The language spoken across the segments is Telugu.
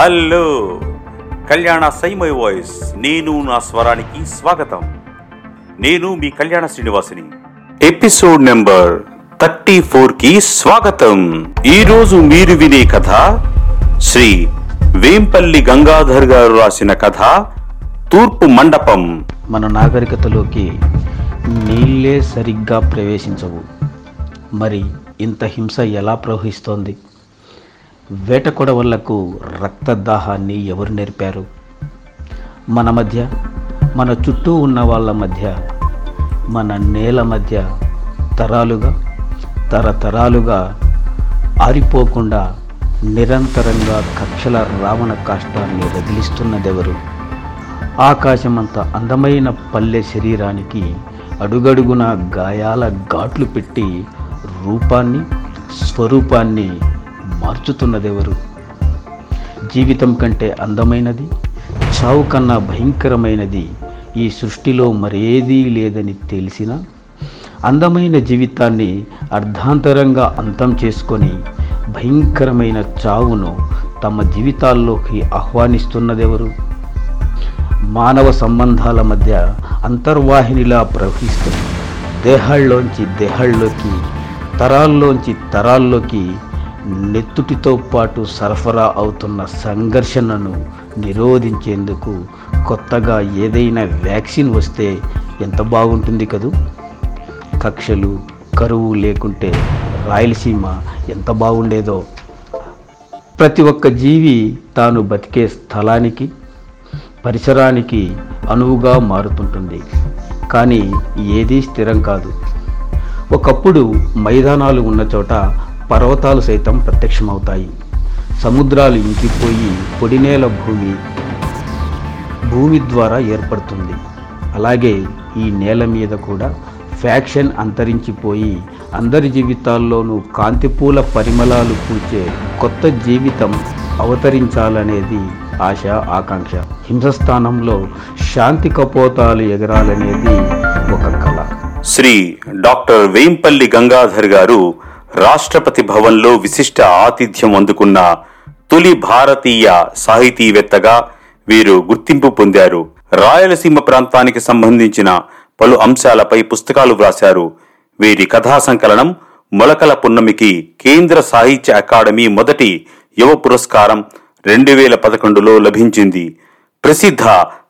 హలో. కళ్యాణ సైమై వాయిస్. నేను నా స్వరానికి స్వాగతం. నేను మీ కళ్యాణ శ్రీనివాసిని. ఎపిసోడ్ నెంబర్ థర్టీ ఫోర్కి స్వాగతం ఈరోజు మీరు వినే కథ శ్రీ వేంపల్లి గంగాధర్ గారు రాసిన కథ తూర్పు మండపం. మన నాగరికతలోకి నీళ్ళే సరిగ్గా ప్రవేశించవు. మరి ఇంత హింస ఎలా ప్రవహిస్తోంది? వేట కొడవళ్ళకు రక్తదాహాన్ని ఎవరు నేర్పారు? మన మధ్య మన చుట్టూ ఉన్న వాళ్ళ మధ్య మన నేల మధ్య తరాలుగా తరతరాలుగా ఆరిపోకుండా నిరంతరంగా కక్షల రావణ కాష్టాన్ని రగిలిస్తున్నదెవరు? ఆకాశమంత అందమైన పల్లె శరీరానికి అడుగడుగున గాయాల ఘాట్లు పెట్టి రూపాన్ని స్వరూపాన్ని మార్చుతున్నదెవరు? జీవితం కంటే అందమైనది చావు కన్నా భయంకరమైనది ఈ సృష్టిలో మరేదీ లేదని తెలిసిన అందమైన జీవితాన్ని అర్ధాంతరంగా అంతం చేసుకొని భయంకరమైన చావును తమ జీవితాల్లోకి ఆహ్వానిస్తున్నదెవరు? మానవ సంబంధాల మధ్య అంతర్వాహినిలా ప్రవహిస్తుంది దేహాల్లోంచి దేహాల్లోకి తరాల్లోంచి తరాల్లోకి నెత్తుటితో పాటు సరఫరా అవుతున్న సంఘర్షణను నిరోధించేందుకు కొత్తగా ఏదైనా వ్యాక్సిన్ వస్తే ఎంత బాగుంటుంది కదూ? కక్షలు కరువు లేకుంటే రాయలసీమ ఎంత బాగుండేదో? ప్రతి ఒక్క జీవి తాను బతికే స్థలానికి పరిసరానికి అనువుగా మారుతుంటుంది. కానీ ఏదీ స్థిరం కాదు. ఒకప్పుడు మైదానాలు ఉన్న చోట పర్వతాలు సైతం ప్రత్యక్షమవుతాయి. సముద్రాలు ఇంకిపోయి పొడినేల భూమి భూమి ద్వారా ఏర్పడుతుంది. అలాగే ఈ నేల మీద కూడా ఫ్యాక్షన్ అంతరించిపోయి అందరి జీవితాల్లోనూ కాంతిపూల పరిమళాలు పూచే కొత్త జీవితం అవతరించాలనేది ఆశ ఆకాంక్ష. హింసస్థానంలో శాంతి కపోతాలు ఎగరాలనేది ఒక కళ శ్రీ డాక్టర్ వేంపల్లి గంగాధర్ గారు రాష్ట్రపతి భవన్లో విశిష్ట ఆతిథ్యం అందుకున్న తొలి భారతీయ సాహితీవేత్తగా వీరు గుర్తింపు పొందారు. రాయలసీమ ప్రాంతానికి సంబంధించిన పలు అంశాలపై పుస్తకాలు వ్రాశారు. వీరి కథా సంకలనం మొలకల పున్నమికి కేంద్ర సాహిత్య అకాడమీ మొదటి యువ పురస్కారం రెండు వేల పదకొండులో లభించింది. ప్రసిద్ధ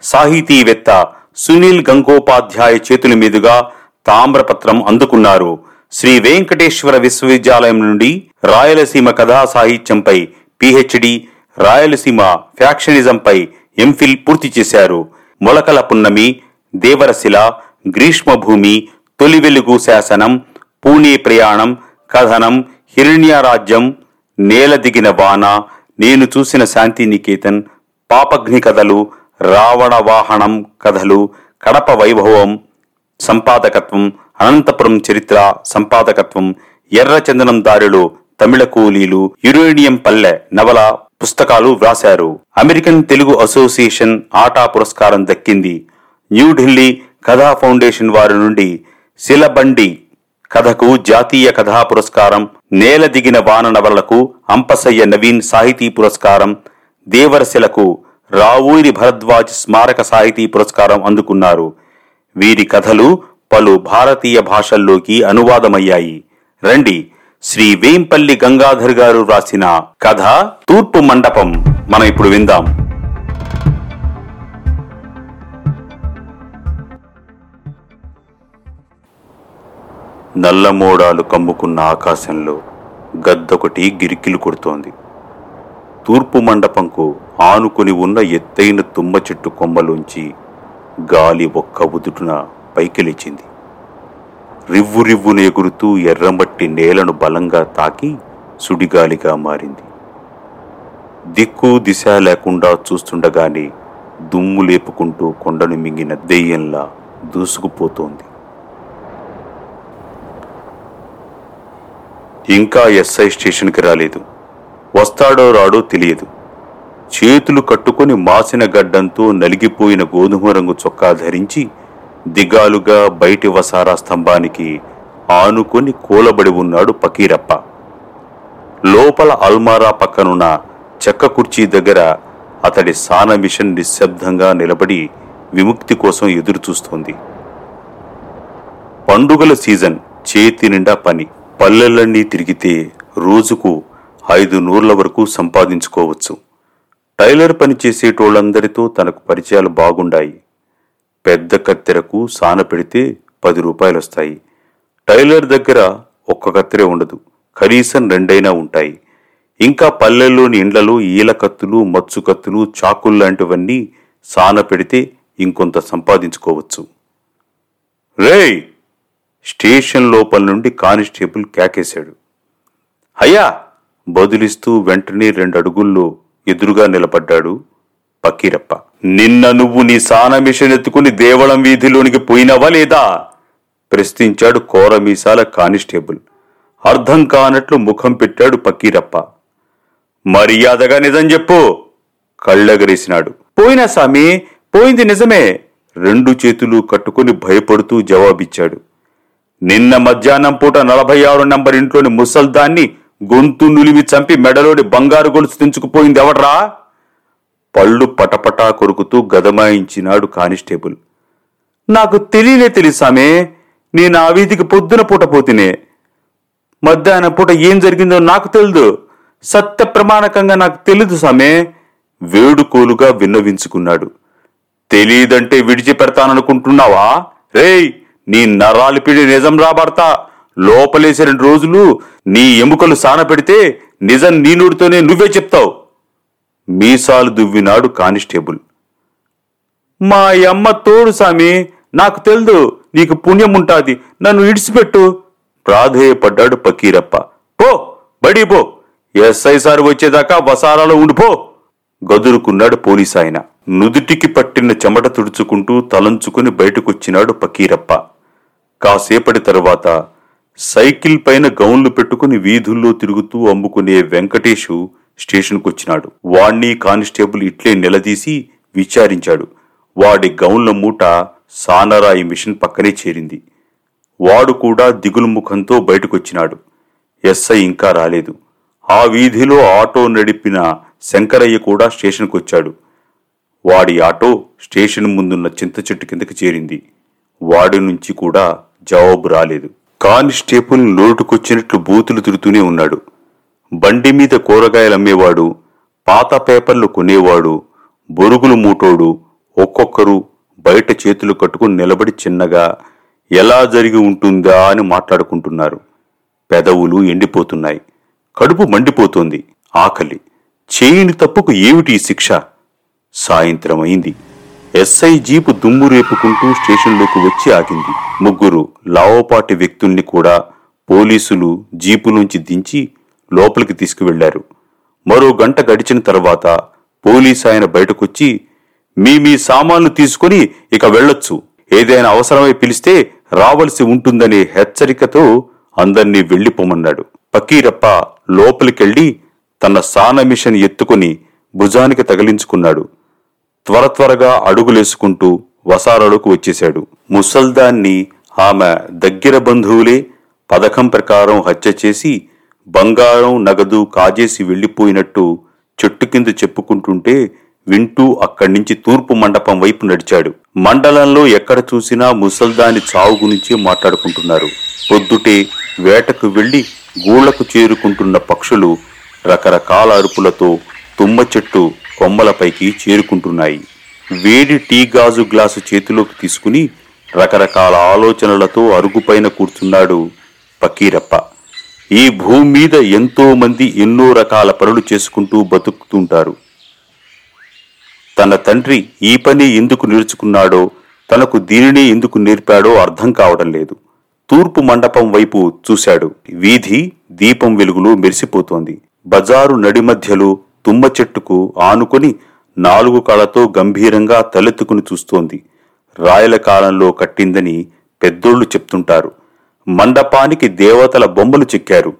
సాహితీవేత్త సునీల్ గంగోపాధ్యాయ చేతుల మీదుగా తామ్రపత్రం అందుకున్నారు. శ్రీ వెంకటేశ్వర విశ్వవిద్యాలయం నుండి రాయలసీమ కథా సాహిత్యంపై పిహెచ్డి రాయలసీమ ఫ్యాక్షనిజంపై ఎంఫిల్ పూర్తి చేశారు. మొలకల పున్నమి దేవరశిల గ్రీష్మభూమి తొలి వెలుగు శాసనం పూణే ప్రయాణం కథనం హిరణ్యరాజ్యం నేల దిగిన వాన నేను చూసిన శాంతినికేతన్ పాపగ్ని కథలు రావణ వాహనం కథలు కడప వైభవం సంపాదకత్వం అనంతపురం చరిత్ర సంపాదకత్వం ఎర్రచందనం దారిలో తమిళ కూలీలు యురేనియం పల్లె నవల పుస్తకాలు వ్రాశారు. అమెరికన్ తెలుగు అసోసియేషన్ ఆటా పురస్కారం దక్కింది. న్యూఢిల్లీ కథా ఫౌండేషన్ వారి నుండి శిలబండి కథకు జాతీయ కథా పురస్కారం నేల దిగిన వాన నవలకు అంపసయ్య నవీన్ సాహితీ పురస్కారం దేవరశిలకు రావూరి భరద్వాజ్ స్మారక సాహితీ పురస్కారం అందుకున్నారు. వీరి కథలు పలు భారతీయ భాషల్లోకి అనువాదమయ్యాయి. రండి శ్రీ వేంపల్లి గంగాధర్ గారు రాసిన కథ తూర్పు మండపం. మనం ఇప్పుడు విందాం. నల్లమోడాలు కమ్ముకున్న ఆకాశంలో గద్దొకటి గిరికిలు కొడుతోంది. తూర్పు మండపంకు ఆనుకుని ఉన్న ఎత్తైన తుమ్మ చెట్టు కొమ్మలోంచి గాలి ఒక్క ఉదుటున పైకి లేచింది రివ్వు రివ్వును ఎగురుతూ ఎర్రమట్టి నేలను బలంగా తాకి సుడిగాలిగా మారింది. దిక్కు దిశ లేకుండా చూస్తుండగానే దుమ్ము లేపుకుంటూ కొండను మింగిన దెయ్యంలా దూసుకుపోతోంది. ఇంకా ఎస్ఐ స్టేషన్కి రాలేదు. వస్తాడో రాడో తెలియదు. చేతులు కట్టుకొని మాసిన గడ్డంతో నలిగిపోయిన గోధుమ రంగు చొక్కా ధరించి దిగాలుగా బయటి వసారా స్తంభానికి ఆనుకొని కూలబడి ఉన్నాడు పకీరప్ప. లోపల అల్మారా పక్కనున్న చెక్క కుర్చీ దగ్గర అతడి సాన మిషన్ నిశ్శబ్దంగా నిలబడి విముక్తి కోసం ఎదురుచూస్తోంది. పండుగల సీజన్ చేతి నిండా పని. పల్లెలన్నీ తిరిగితే రోజుకు ఐదు నూర్ల వరకు సంపాదించుకోవచ్చు. టైలర్ పని చేసేటోళ్ళందరితో తనకు పరిచయాలు బాగుండాయి. పెద్ద కత్తెరకు సాన పెడితే పది రూపాయలు వస్తాయి టైలర్ దగ్గర ఒక్క కత్తెరే ఉండదు. కనీసం రెండైనా ఉంటాయి. ఇంకా పల్లెల్లోని ఇండ్లలో ఈల కత్తులు మచ్చు కత్తులు చాకులు లాంటివన్నీ సాన పెడితే ఇంకొంత సంపాదించుకోవచ్చు. రేయ్! స్టేషన్ లోపల నుండి కానిస్టేబుల్ కేకేశాడు. అయ్యా! బదులిస్తూ వెంటనే రెండు అడుగుల్లో ఎదురుగా నిలబడ్డాడు పకీరప్ప. నిన్న నువ్వు నీ సాన మిషన్ ఎత్తుకుని దేవళం వీధిలోనికి పోయినవా లేదా? ప్రశ్నించాడు కోరమీసాల కానిస్టేబుల్. అర్థం కానట్లు ముఖం పెట్టాడు పకీరప్ప. మర్యాదగా నిజం చెప్పు కళ్ళెగరేసినాడు. పోయినా సామి పోయింది నిజమే రెండు చేతులు కట్టుకుని భయపడుతూ జవాబిచ్చాడు. నిన్న మధ్యాహ్నం పూట నలభై ఆరు నంబర్ ఇంట్లోని ముసల్దాన్ని గొంతు నులిమి చంపి మెడలోని బంగారు గొలుసు తెంచుకుపోయింది ఎవడ్రా? పళ్ళు పటపటా కొరుకుతూ గదమాయించినాడు కానిస్టేబుల్. నాకు తెలియనే తెలుసామే నేను ఆ వీధికి పొద్దున పూట పోతినే. మధ్యాహ్నం పూట ఏం జరిగిందో నాకు తెలియదు సత్య ప్రమాణకంగా నాకు తెలియదు సామే వేడుకోలుగా విన్నవించుకున్నాడు. తెలీదంటే విడిచిపెడతాననుకుంటున్నావా? రేయ్ నీ నరాలు పిడి నిజం రాబడతా. లోపలేసి రెండు రోజులు నీ ఎముకలు సాన పెడితే నిజం నీ నోటితోనే నువ్వే చెప్తావు. మీసాలు దువ్వినాడు కానిస్టేబుల్. మా అమ్మ తోడు సామి నాకు తెలుదు నీకు పుణ్యం ఉంటాది నన్ను ఇడిచిపెట్టు ప్రాధేయపడ్డాడు పకీరప్ప. పో బడి పో. ఎస్ఐ సార్ వచ్చేదాకా వసారాలో ఉండిపో గదురుకున్నాడు పోలీస్ ఆయన నుదుటికి పట్టిన చెమట తుడుచుకుంటూ తలంచుకుని బయటకొచ్చినాడు పకీరప్ప. కాసేపటి తరువాత సైకిల్ పైన గౌన్లు పెట్టుకుని వీధుల్లో తిరుగుతూ అమ్ముకునే వెంకటేషు స్టేషన్కొచ్చినాడు వాణ్ణి కానిస్టేబుల్ ఇట్లే నిలదీసి విచారించాడు. వాడి గౌన్ల మూట సానరాయి మిషన్ పక్కనే చేరింది. వాడు కూడా దిగులు ముఖంతో బయటకొచ్చినాడు. ఎస్ఐ ఇంకా రాలేదు. ఆ వీధిలో ఆటో నడిపిన శంకరయ్య కూడా స్టేషన్కొచ్చాడు. వాడి ఆటో స్టేషన్ ముందున్న చింత చెట్టు కిందకి చేరింది. వాడి నుంచి కూడా జవాబు రాలేదు. కానిస్టేబుల్ నోటుకొచ్చినట్లు బూతులు తిడుతూనే ఉన్నాడు. బండి మీద కూరగాయలు అమ్మేవాడు పాత పేపర్లు కొనేవాడు బొరుగులు మూటోడు ఒక్కొక్కరు బయట చేతులు కట్టుకుని నిలబడి చిన్నగా ఎలా జరిగి ఉంటుందా? అని మాట్లాడుకుంటున్నారు. పెదవులు ఎండిపోతున్నాయి. కడుపు మండిపోతోంది. ఆకలి. చేయని తప్పుకు ఏమిటి ఈ శిక్ష? సాయంత్రం అయింది. ఎస్ఐ జీపు దుమ్ము రేపుకుంటూ స్టేషన్లోకి వచ్చి ఆగింది. ముగ్గురు లావపాటి వ్యక్తుల్ని కూడా పోలీసులు జీపు నుంచి దించి లోపలికి తీసుకువెళ్ళారు మరో గంట గడిచిన తర్వాత పోలీస్ ఆయన బయటకొచ్చి మీ మీ సామాన్లు తీసుకుని ఇక వెళ్ళొచ్చు. ఏదైనా అవసరమై పిలిస్తే రావలసి ఉంటుందనే హెచ్చరికతో అందర్నీ వెళ్ళిపోమన్నాడు పకీరప్ప లోపలికెళ్ళి తన సాన మిషన్ ఎత్తుకుని భుజానికి తగిలించుకున్నాడు. త్వర త్వరగా అడుగులేసుకుంటూ వసారాలోకి వచ్చేశాడు. ముసల్దాన్ని ఆమె దగ్గర బంధువులే పథకం ప్రకారం హత్య చేసి బంగారం నగదు కాజేసి వెళ్ళిపోయినట్టు చెట్టు కింద చెప్పుకుంటుంటే వింటూ అక్కడి నుంచి తూర్పు మండపం వైపు నడిచాడు. మండలంలో ఎక్కడ చూసినా ముసల్దాని చావు గురించి మాట్లాడుకుంటున్నారు. పొద్దుటే వేటకు వెళ్ళి గూళ్ళకు చేరుకుంటున్న పక్షులు రకరకాల అరుపులతో తుమ్మ చెట్టు కొమ్మలపైకి చేరుకుంటున్నాయి. వేడి టీ గాజు గ్లాసు చేతిలోకి తీసుకుని రకరకాల ఆలోచనలతో అరుగుపైన కూర్చున్నాడు పకీరప్ప. ఈ భూమి మీద ఎంతో మంది ఎన్నో రకాల పనులు చేసుకుంటూ బతుకుతుంటారు. తన తండ్రి ఈ పని ఎందుకు నేర్చుకున్నాడో తనకు దీనిని ఎందుకు నేర్పాడో అర్థం కావడం లేదు. తూర్పు మండపం వైపు చూశాడు. వీధి దీపం వెలుగులో మెరిసిపోతోంది. బజారు నడిమధ్యలో తుమ్మ చెట్టుకు ఆనుకొని నాలుగు కళతో గంభీరంగా తలెత్తుకుని చూస్తోంది. రాయల కాలంలో కట్టిందని పెద్దోళ్ళు చెప్తుంటారు. మండపానికి దేవతల బొమ్మలు చెక్కారు.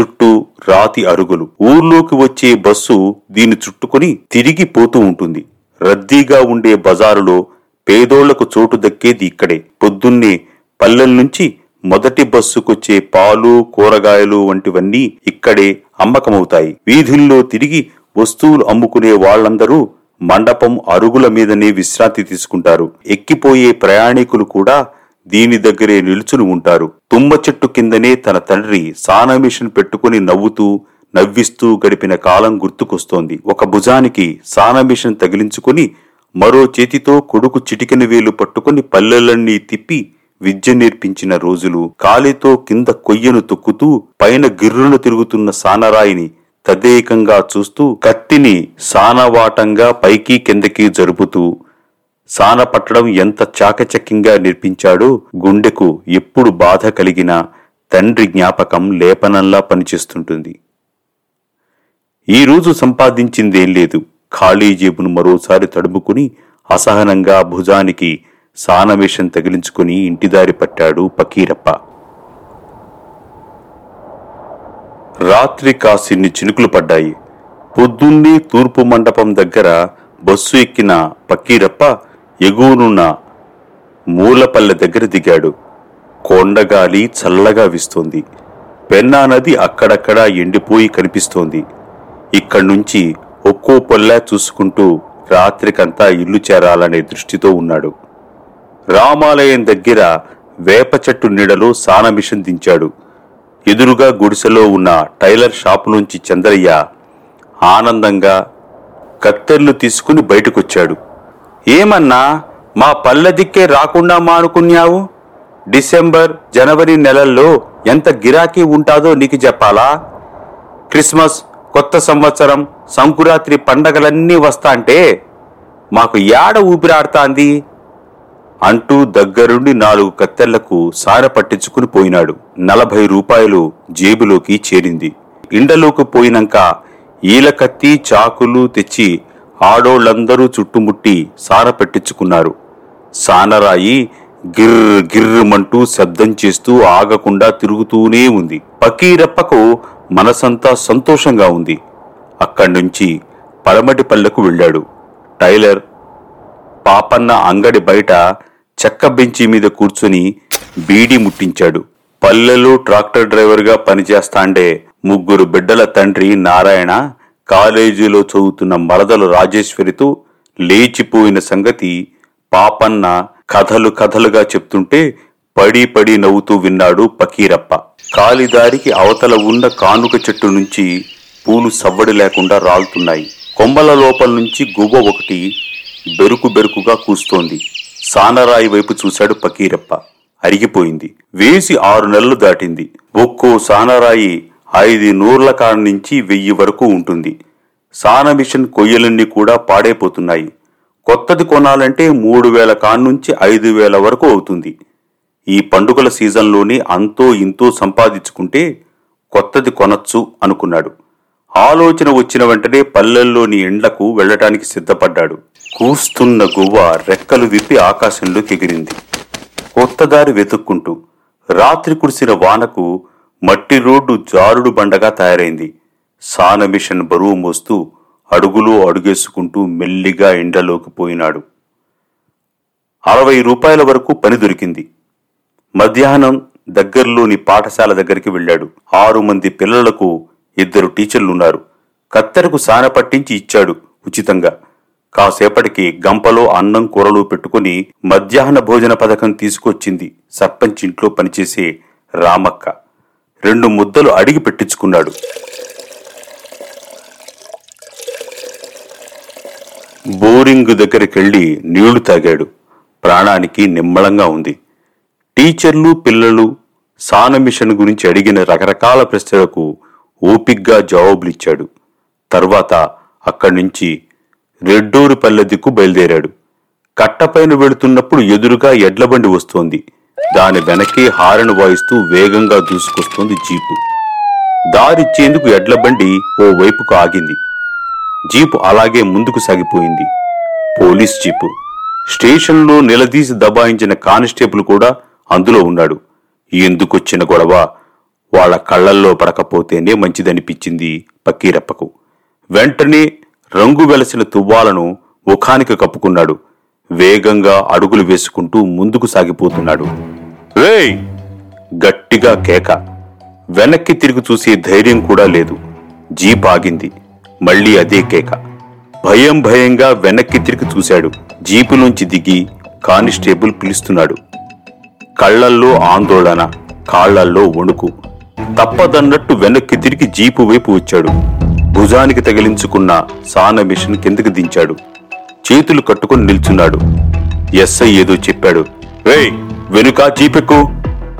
చుట్టూ రాతి అరుగులు. ఊర్లోకి వచ్చే బస్సు దీన్ని చుట్టుకొని తిరిగి పోతూ ఉంటుంది. రద్దీగా ఉండే బజారులో పేదోళ్ళకు చోటు దక్కేది ఇక్కడే. పొద్దున్నే పల్లెల నుంచి మొదటి బస్సుకొచ్చే పాలు కూరగాయలు వంటివన్నీ ఇక్కడే అమ్మకమవుతాయి. వీధుల్లో తిరిగి వస్తువులు అమ్ముకునే వాళ్ళందరూ మండపం అరుగుల మీదనే విశ్రాంతి తీసుకుంటారు. ఎక్కిపోయే ప్రయాణికులు కూడా దీని దగ్గరే నిలుచుని ఉంటారు. తుమ్మ చెట్టు కిందనే తన తండ్రి సానా మిషన్ పెట్టుకుని నవ్వుతూ నవ్విస్తూ గడిపిన కాలం గుర్తుకొస్తోంది. ఒక భుజానికి సానా మిషన్ తగిలించుకుని మరో చేతితో కొడుకు చిటికెన వేలు పట్టుకుని పల్లెలన్నీ తిప్పి విద్య నేర్పించిన రోజులు కాలితో కింద కొయ్యను తొక్కుతూ పైన గిర్రున తిరుగుతున్న సానరాయిని తదేకంగా చూస్తూ కత్తిని సానవాటంగా పైకి కిందకి జరుపుతూ సాన పట్టడం ఎంత చాకచక్యంగా నిర్పించాడో గుండెకు ఎప్పుడు బాధ కలిగినా తండ్రి జ్ఞాపకం లేపనంలా పనిచేస్తుంటుంది. ఈ రోజు సంపాదించిందేం లేదు. ఖాళీ జేబును మరోసారి తడుముకుని అసహనంగా భుజానికి సానవేషం తగిలించుకుని ఇంటిదారి పట్టాడు పకీరప్ప. రాత్రి కాసిన్ని చినుకులు పడ్డాయి. పొద్దున్నే తూర్పు మండపం దగ్గర బస్సు ఎక్కిన పకీరప్ప ఎగువనున్న మూలపల్లె దగ్గర దిగాడు. కొండగాలి చల్లగా వీస్తోంది. పెన్నా నది అక్కడక్కడా ఎండిపోయి కనిపిస్తోంది. ఇక్కడ్నుంచి ఒక్కో పొల్ల చూసుకుంటూ రాత్రికంతా ఇల్లు చేరాలనే దృష్టితో ఉన్నాడు. రామాలయం దగ్గర వేప చెట్టు నీడలో సానమిషన్ దించాడు. ఎదురుగా గుడిసెలో ఉన్న టైలర్ షాపు నుంచి చంద్రయ్య ఆనందంగా కత్తెర్లు తీసుకుని బయటకొచ్చాడు. ఏమన్నా మా పల్లె దిక్కే రాకుండా మానుకున్నావు? డిసెంబర్ జనవరి నెలల్లో ఎంత గిరాకీ ఉంటాదో నీకు చెప్పాలా? క్రిస్మస్ కొత్త సంవత్సరం సంకురాత్రి పండగలన్నీ వస్తాంటే మాకు యాడ ఊపిరాడుతాంది? అంటూ దగ్గరుండి నాలుగు కత్తెళ్ళకు సార పట్టించుకుని పోయినాడు. నలభై రూపాయలు జేబులోకి చేరింది. ఇండలోకి పోయినాక ఈల కత్తి చాకులు తెచ్చి ఆడోళ్ళందరూ చుట్టుముట్టి సార పెట్టించుకున్నారు. సానరాయి గిర్ర గిర్రమంటూ శబ్దం చేస్తూ ఆగకుండా తిరుగుతూనే ఉంది. పకీరప్పకు మనసంతా సంతోషంగా ఉంది. అక్కడి నుంచి పడమటి పల్లెకు వెళ్ళాడు. టైలర్ పాపన్న అంగడి బయట చెక్క బెంచి మీద కూర్చుని బీడి ముట్టించాడు. పల్లెలో ట్రాక్టర్ డ్రైవర్గా పనిచేస్తాండే ముగ్గురు బిడ్డల తండ్రి నారాయణ కాలేజీలో చదువుతున్న మరదలు రాజేశ్వరితో లేచిపోయిన సంగతి పాపన్న కథలు కథలుగా చెప్తుంటే పడి పడి నవ్వుతూ విన్నాడు పకీరప్ప. కాలిదారికి అవతల ఉన్న కానుక చెట్టు నుంచి పూలు సవ్వడి లేకుండా రాలుతున్నాయి. కొమ్మల లోపల నుంచి గువ్వ ఒకటి బెరుకు బెరుకుగా కూస్తోంది. సానరాయి వైపు చూశాడు పకీరప్ప. అరిగిపోయింది. వేసి ఆరు నెలలు దాటింది. ఒక్కో సానరాయి ఐదు నూర్ల కాడ నుంచి వెయ్యి వరకు ఉంటుంది. సాన మిషన్ కొయ్యలన్నీ కూడా పాడైపోతున్నాయి. కొత్తది కొనాలంటే మూడు వేల కాడ నుంచి ఐదు వేల వరకు అవుతుంది. ఈ పండుగల సీజన్లోనే అంతో ఇంతో సంపాదించుకుంటే కొత్తది కొనచ్చు అనుకున్నాడు. ఆలోచన వచ్చిన వెంటనే పల్లెల్లోని ఎండ్లకు వెళ్ళటానికి సిద్ధపడ్డాడు. కూస్తున్న గువ్వ రెక్కలు విప్పి ఆకాశంలో ఎగిరింది. కొత్త దారి వెతుక్కుంటూ రాత్రి కురిసిన వానకు మట్టి రోడ్డు జారుడు బండగా తయారైంది. సాన మిషన్ బరువు మోస్తూ అడుగులో అడుగేసుకుంటూ మెల్లిగా ఎండలోకి పోయినాడు. అరవై రూపాయల వరకు పని దొరికింది. మధ్యాహ్నం దగ్గరలోని పాఠశాల దగ్గరికి వెళ్ళాడు. ఆరు మంది పిల్లలకు ఇద్దరు టీచర్లున్నారు. కత్తెరకు సాన పట్టించి ఇచ్చాడు ఉచితంగా. కాసేపటికి గంపలో అన్నం కూరలు పెట్టుకుని మధ్యాహ్న భోజన పథకం తీసుకొచ్చింది. సర్పంచ్ ఇంట్లో పనిచేసే రామక్క. రెండు ముద్దలు అడిగి పెట్టించుకున్నాడు. బోరింగ్ దగ్గరికెళ్ళి నీళ్ళు తాగాడు. ప్రాణానికి నిమ్మళంగా ఉంది. టీచర్లు పిల్లలు సాన మిషన్ గురించి అడిగిన రకరకాల ప్రశ్నలకు ఓపిగ్గా జవాబులిచ్చాడు. తర్వాత అక్కడి నుంచి రెడ్డూరు పల్లె దిక్కు బయలుదేరాడు. కట్టపైన వెళుతున్నప్పుడు ఎదురుగా ఎడ్లబండి వస్తోంది. దాని వెనకే హారన్ వాయిస్తూ వేగంగా దూసుకొస్తోంది జీపు. దారిచ్చేందుకు ఎడ్లబండి ఓ వైపుకు ఆగింది. జీపు అలాగే ముందుకు సాగిపోయింది. Police jeep. స్టేషన్లో నిలదీసి దబాయించిన కానిస్టేబుల్ కూడా అందులో ఉన్నాడు. ఎందుకొచ్చిన గొడవ? వాళ్ళ కళ్ళల్లో పడకపోతేనే మంచిదనిపించింది పక్కీరప్పకు వెంటనే రంగు వెలసిన తువ్వాలను ముఖానికి కప్పుకున్నాడు. వేగంగా అడుగులు వేసుకుంటూ ముందుకు సాగిపోతున్నాడు. రే గట్టిగా కేక. వెనక్కి తిరిగి చూసే ధైర్యం కూడా లేదు. జీప్ ఆగింది. మళ్ళీ అదే కేక. భయం భయంగా వెనక్కి తిరిగి చూశాడు. జీపులోంచి దిగి కానిస్టేబుల్ పిలుస్తున్నాడు. కళ్ళల్లో ఆందోళన కాళ్ళల్లో వణుకు. తప్పదన్నట్టు వెనక్కి తిరిగి జీపు వైపు వచ్చాడు. భుజానికి తగిలించుకున్న సాన మిషన్ కిందకి దించాడు. చేతులు కట్టుకుని నిల్చున్నాడు. ఎస్ఐ ఏదో చెప్పాడు. రేయ్ వెనుక జీపెక్కు.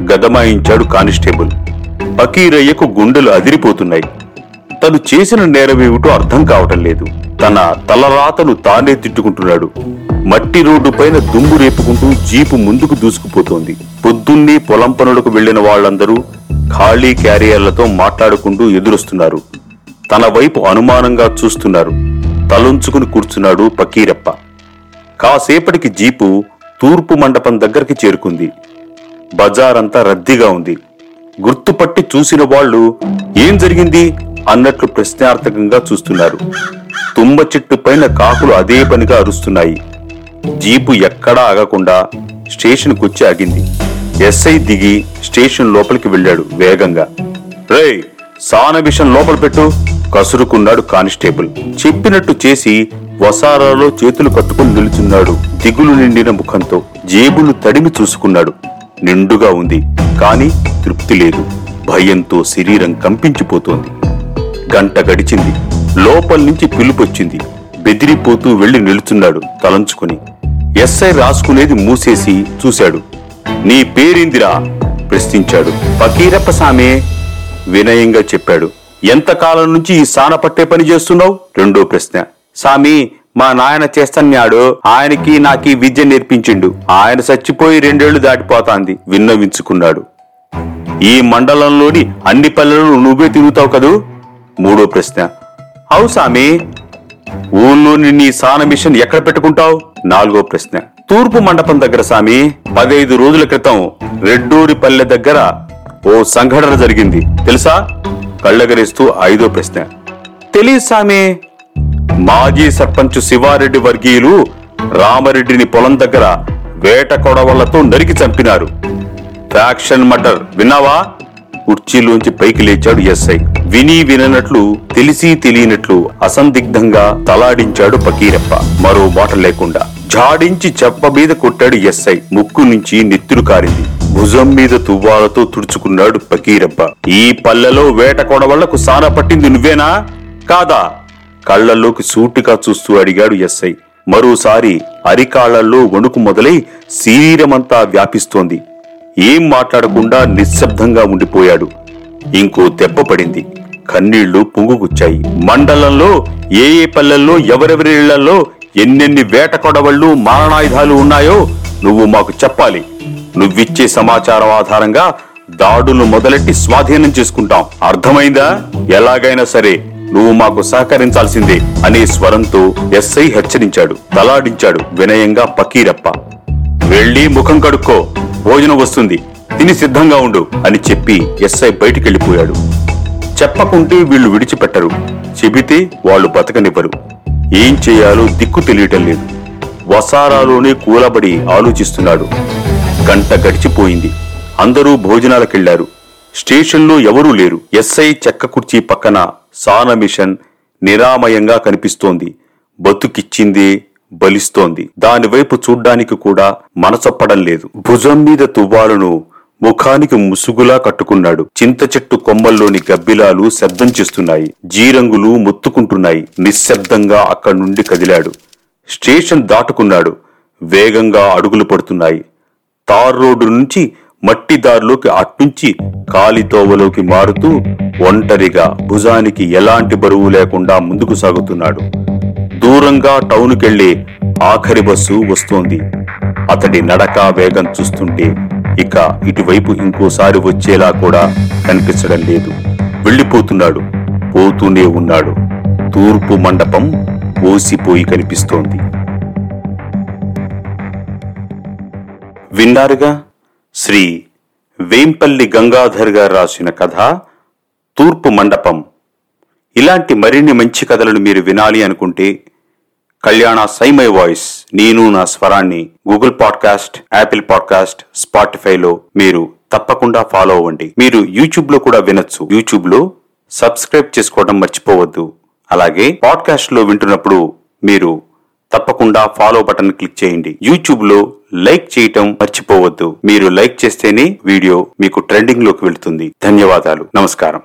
గదమాయించాడు కానిస్టేబుల్. బకీరయ్యకు గుండెలు అదిరిపోతున్నాయి. తను చేసిన నేరమేమిటో అర్థం కావటం లేదు. తన తలరాతను తానే తిట్టుకుంటున్నాడు. మట్టి రోడ్డు పైన దుమ్ము రేపుకుంటూ జీపు ముందుకు దూసుకుపోతోంది. పొద్దున్నే పొలం పనులకు వెళ్ళిన వాళ్ళందరూ ఖాళీ క్యారియర్లతో మాట్లాడుకుంటూ ఎదురొస్తున్నారు. తన వైపు అనుమానంగా చూస్తున్నారు. తలుంచుకుని కూర్చున్నాడు పకీరప్ప. కాసేపటికి జీపు తూర్పు మండపం దగ్గరికి చేరుకుంది. బజారంతా రద్దీగా ఉంది. గుర్తుపట్టి చూసిన వాళ్ళు ఏం జరిగింది? అన్నట్లు ప్రశ్నార్థకంగా చూస్తున్నారు. తుమ్మ చెట్టు పైన కాకులు అదే పనిగా అరుస్తున్నాయి. జీపు ఎక్కడా ఆగకుండా స్టేషన్కు వచ్చి ఆగింది. ఎస్ఐ దిగి స్టేషన్ లోపలికి వెళ్ళాడు వేగంగా. ఏయ్ సాన విషయం లోపల పెట్టు. కసురుకున్నాడు కానిస్టేబుల్. చెప్పినట్టు చేసి వసారాలో చేతులు కట్టుకుని నిలుచున్నాడు. దిగులు నిండిన ముఖంతో జేబులు తడిమి చూసుకున్నాడు. నిండుగా ఉంది కాని తృప్తి లేదు. భయంతో శరీరం కంపించిపోతోంది. గంట గడిచింది. లోపల నుంచి పిలుపొచ్చింది బెదిరిపోతూ వెళ్ళి నిలుచున్నాడు తలంచుకుని. ఎస్ఐ రాసుకునేది మూసేసి చూశాడు. నీ పేరిందిరా? ప్రశ్నించాడు. ఫకీరప్ప సామే వినయంగా చెప్పాడు. ఎంతకాలం నుంచి ఈ సాన పట్టే పని చేస్తున్నావు? రెండో ప్రశ్న. సామి మా నాయన చేస్తన్నాడు ఆయనకి నాకీ విద్య నేర్పించిండు. ఆయన చచ్చిపోయి రెండేళ్ళు దాటిపోతాంది విన్నవించుకున్నాడు. ఈ మండలంలోని అన్ని పల్లెలను నువ్వే తిరుగుతావు కదూ? మూడో ప్రశ్న. అవు సామి? ఊళ్ళోని నీ సాన మిషన్ ఎక్కడ పెట్టుకుంటావు? నాలుగో ప్రశ్న. తూర్పు మండపం దగ్గర సామి పదైదు రోజుల క్రితం రెడ్డూరి పల్లె దగ్గర ఓ సంఘటన జరిగింది. తెలుసా? కళ్ళగరిస్తూ ఐదో ప్రశ్న. తెలియదు సామి. మాజీ సర్పంచ్ శివారెడ్డి వర్గీయులు రామరెడ్డిని పొలం దగ్గర వేట కొడవళ్ళతో నరికి చంపినారు. Faction murder. విన్నావా? కుర్చీలోంచి పైకి లేచాడు ఎస్ఐ. విని విననట్లు తెలిసి తెలియనట్లు అసందిగ్ధంగా తలాడించాడు పకీరప్ప. మరో మాట లేకుండా. జాడించి చెప్ప మీద కొట్టాడు ఎస్ఐ. ముక్కు నుంచి నెత్తురు కారింది. భుజం మీద తువ్వాలతో తుడుచుకున్నాడు పకీరప్ప. ఈ పల్లెలో వేట కొడవళ్ళకు సాన పట్టింది నువ్వేనా? కాదా? కళ్ళల్లోకి సూటిగా చూస్తూ అడిగాడు ఎస్ఐ. మరోసారి అరికాళ్ళలో వణుకు మొదలై శరీరమంతా వ్యాపిస్తోంది. ఏం మాట్లాడకుండా నిశ్శబ్దంగా ఉండిపోయాడు. ఇంకో దెబ్బ పడింది. కన్నీళ్ళు పొంగుగుచ్చాయి. మండలంలో ఏ ఏ పల్లెల్లో ఎవరెవరి ఇళ్ళలో ఎన్నెన్ని వేట కొడవళ్ళు మారణాయుధాలు ఉన్నాయో నువ్వు మాకు చెప్పాలి. నువ్విచ్చే సమాచారం ఆధారంగా దాడులు మొదలెట్టి స్వాధీనం చేసుకుంటాం. అర్థమైందా? ఎలాగైనా సరే నువ్వు మాకు సహకరించాల్సిందే అనే స్వరంతో ఎస్ఐ హెచ్చరించాడు తలాడించాడు వినయంగా పకీరప్ప. వెళ్ళి ముఖం కడుక్కో భోజనం వస్తుంది తిని సిద్ధంగా ఉండు అని చెప్పి ఎస్ఐ బయటికెళ్ళిపోయాడు చెప్పకుంటే వీళ్ళు విడిచిపెట్టరు. చెబితే వాళ్ళు బతకనివ్వరు. ఏం చేయాలో దిక్కు తెలియటం లేదు. వసారాలోనే కూలబడి ఆలోచిస్తున్నాడు. గంట గడిచిపోయింది. అందరూ భోజనాలకెళ్ళారు స్టేషన్లో ఎవరూ లేరు. ఎస్ఐ చెక్క కుర్చీ పక్కన సాన మిషన్ నిరామయంగా కనిపిస్తోంది. బతుకిచ్చిందే బలిస్తోంది. దానివైపు చూడ్డానికి కూడా మనసొప్పడం లేదు. భుజం మీద తువ్వాలను ముఖానికి ముసుగులా కట్టుకున్నాడు. చింత చెట్టు కొమ్మల్లోని గబ్బిలాలు శబ్దం చేస్తున్నాయి. జీరంగులు మొత్తుకుంటున్నాయి. నిశ్శబ్దంగా అక్కడి నుండి కదిలాడు. స్టేషన్ దాటుకున్నాడు. వేగంగా అడుగులు పడుతున్నాయి. తార్ రోడ్డు నుంచి మట్టి దారిలోకి అట్నుంచి కాలితోవలోకి మారుతూ ఒంటరిగా భుజానికి ఎలాంటి బరువు లేకుండా ముందుకు సాగుతున్నాడు. దూరంగా టౌన్కెళ్ళే ఆఖరి బస్సు వస్తోంది. అతడి నడక వేగం చూస్తుంటే ఇక ఇటువైపు ఇంకోసారి వచ్చేలా కూడా కనిపించడం లేదు. వెళ్ళిపోతున్నాడు. పోతూనే ఉన్నాడు. తూర్పు మండపం ఓసిపోయి కనిపిస్తోంది. విన్నారుగా? శ్రీ వేంపల్లి గంగాధర్ గారు రాసిన కథ తూర్పు మండపం. ఇలాంటి మరిన్ని మంచి కథలను మీరు వినాలి అనుకుంటే కళ్యాణ సైమై వాయిస్. నేను నా స్వరాన్ని గూగుల్ పాడ్కాస్ట్ యాపిల్ పాడ్కాస్ట్ స్పాటిఫైలో మీరు తప్పకుండా ఫాలో అవ్వండి. మీరు యూట్యూబ్లో కూడా వినొచ్చు. యూట్యూబ్లో సబ్స్క్రైబ్ చేసుకోవడం మర్చిపోవద్దు. అలాగే పాడ్కాస్ట్లో వింటున్నప్పుడు మీరు తప్పకుండా ఫాలో బటన్ క్లిక్ చేయండి. యూట్యూబ్లో లైక్ చేయటం మర్చిపోవద్దు. మీరు లైక్ చేస్తేనే వీడియో మీకు ట్రెండింగ్లోకి వెళ్తుంది. ధన్యవాదాలు. నమస్కారం.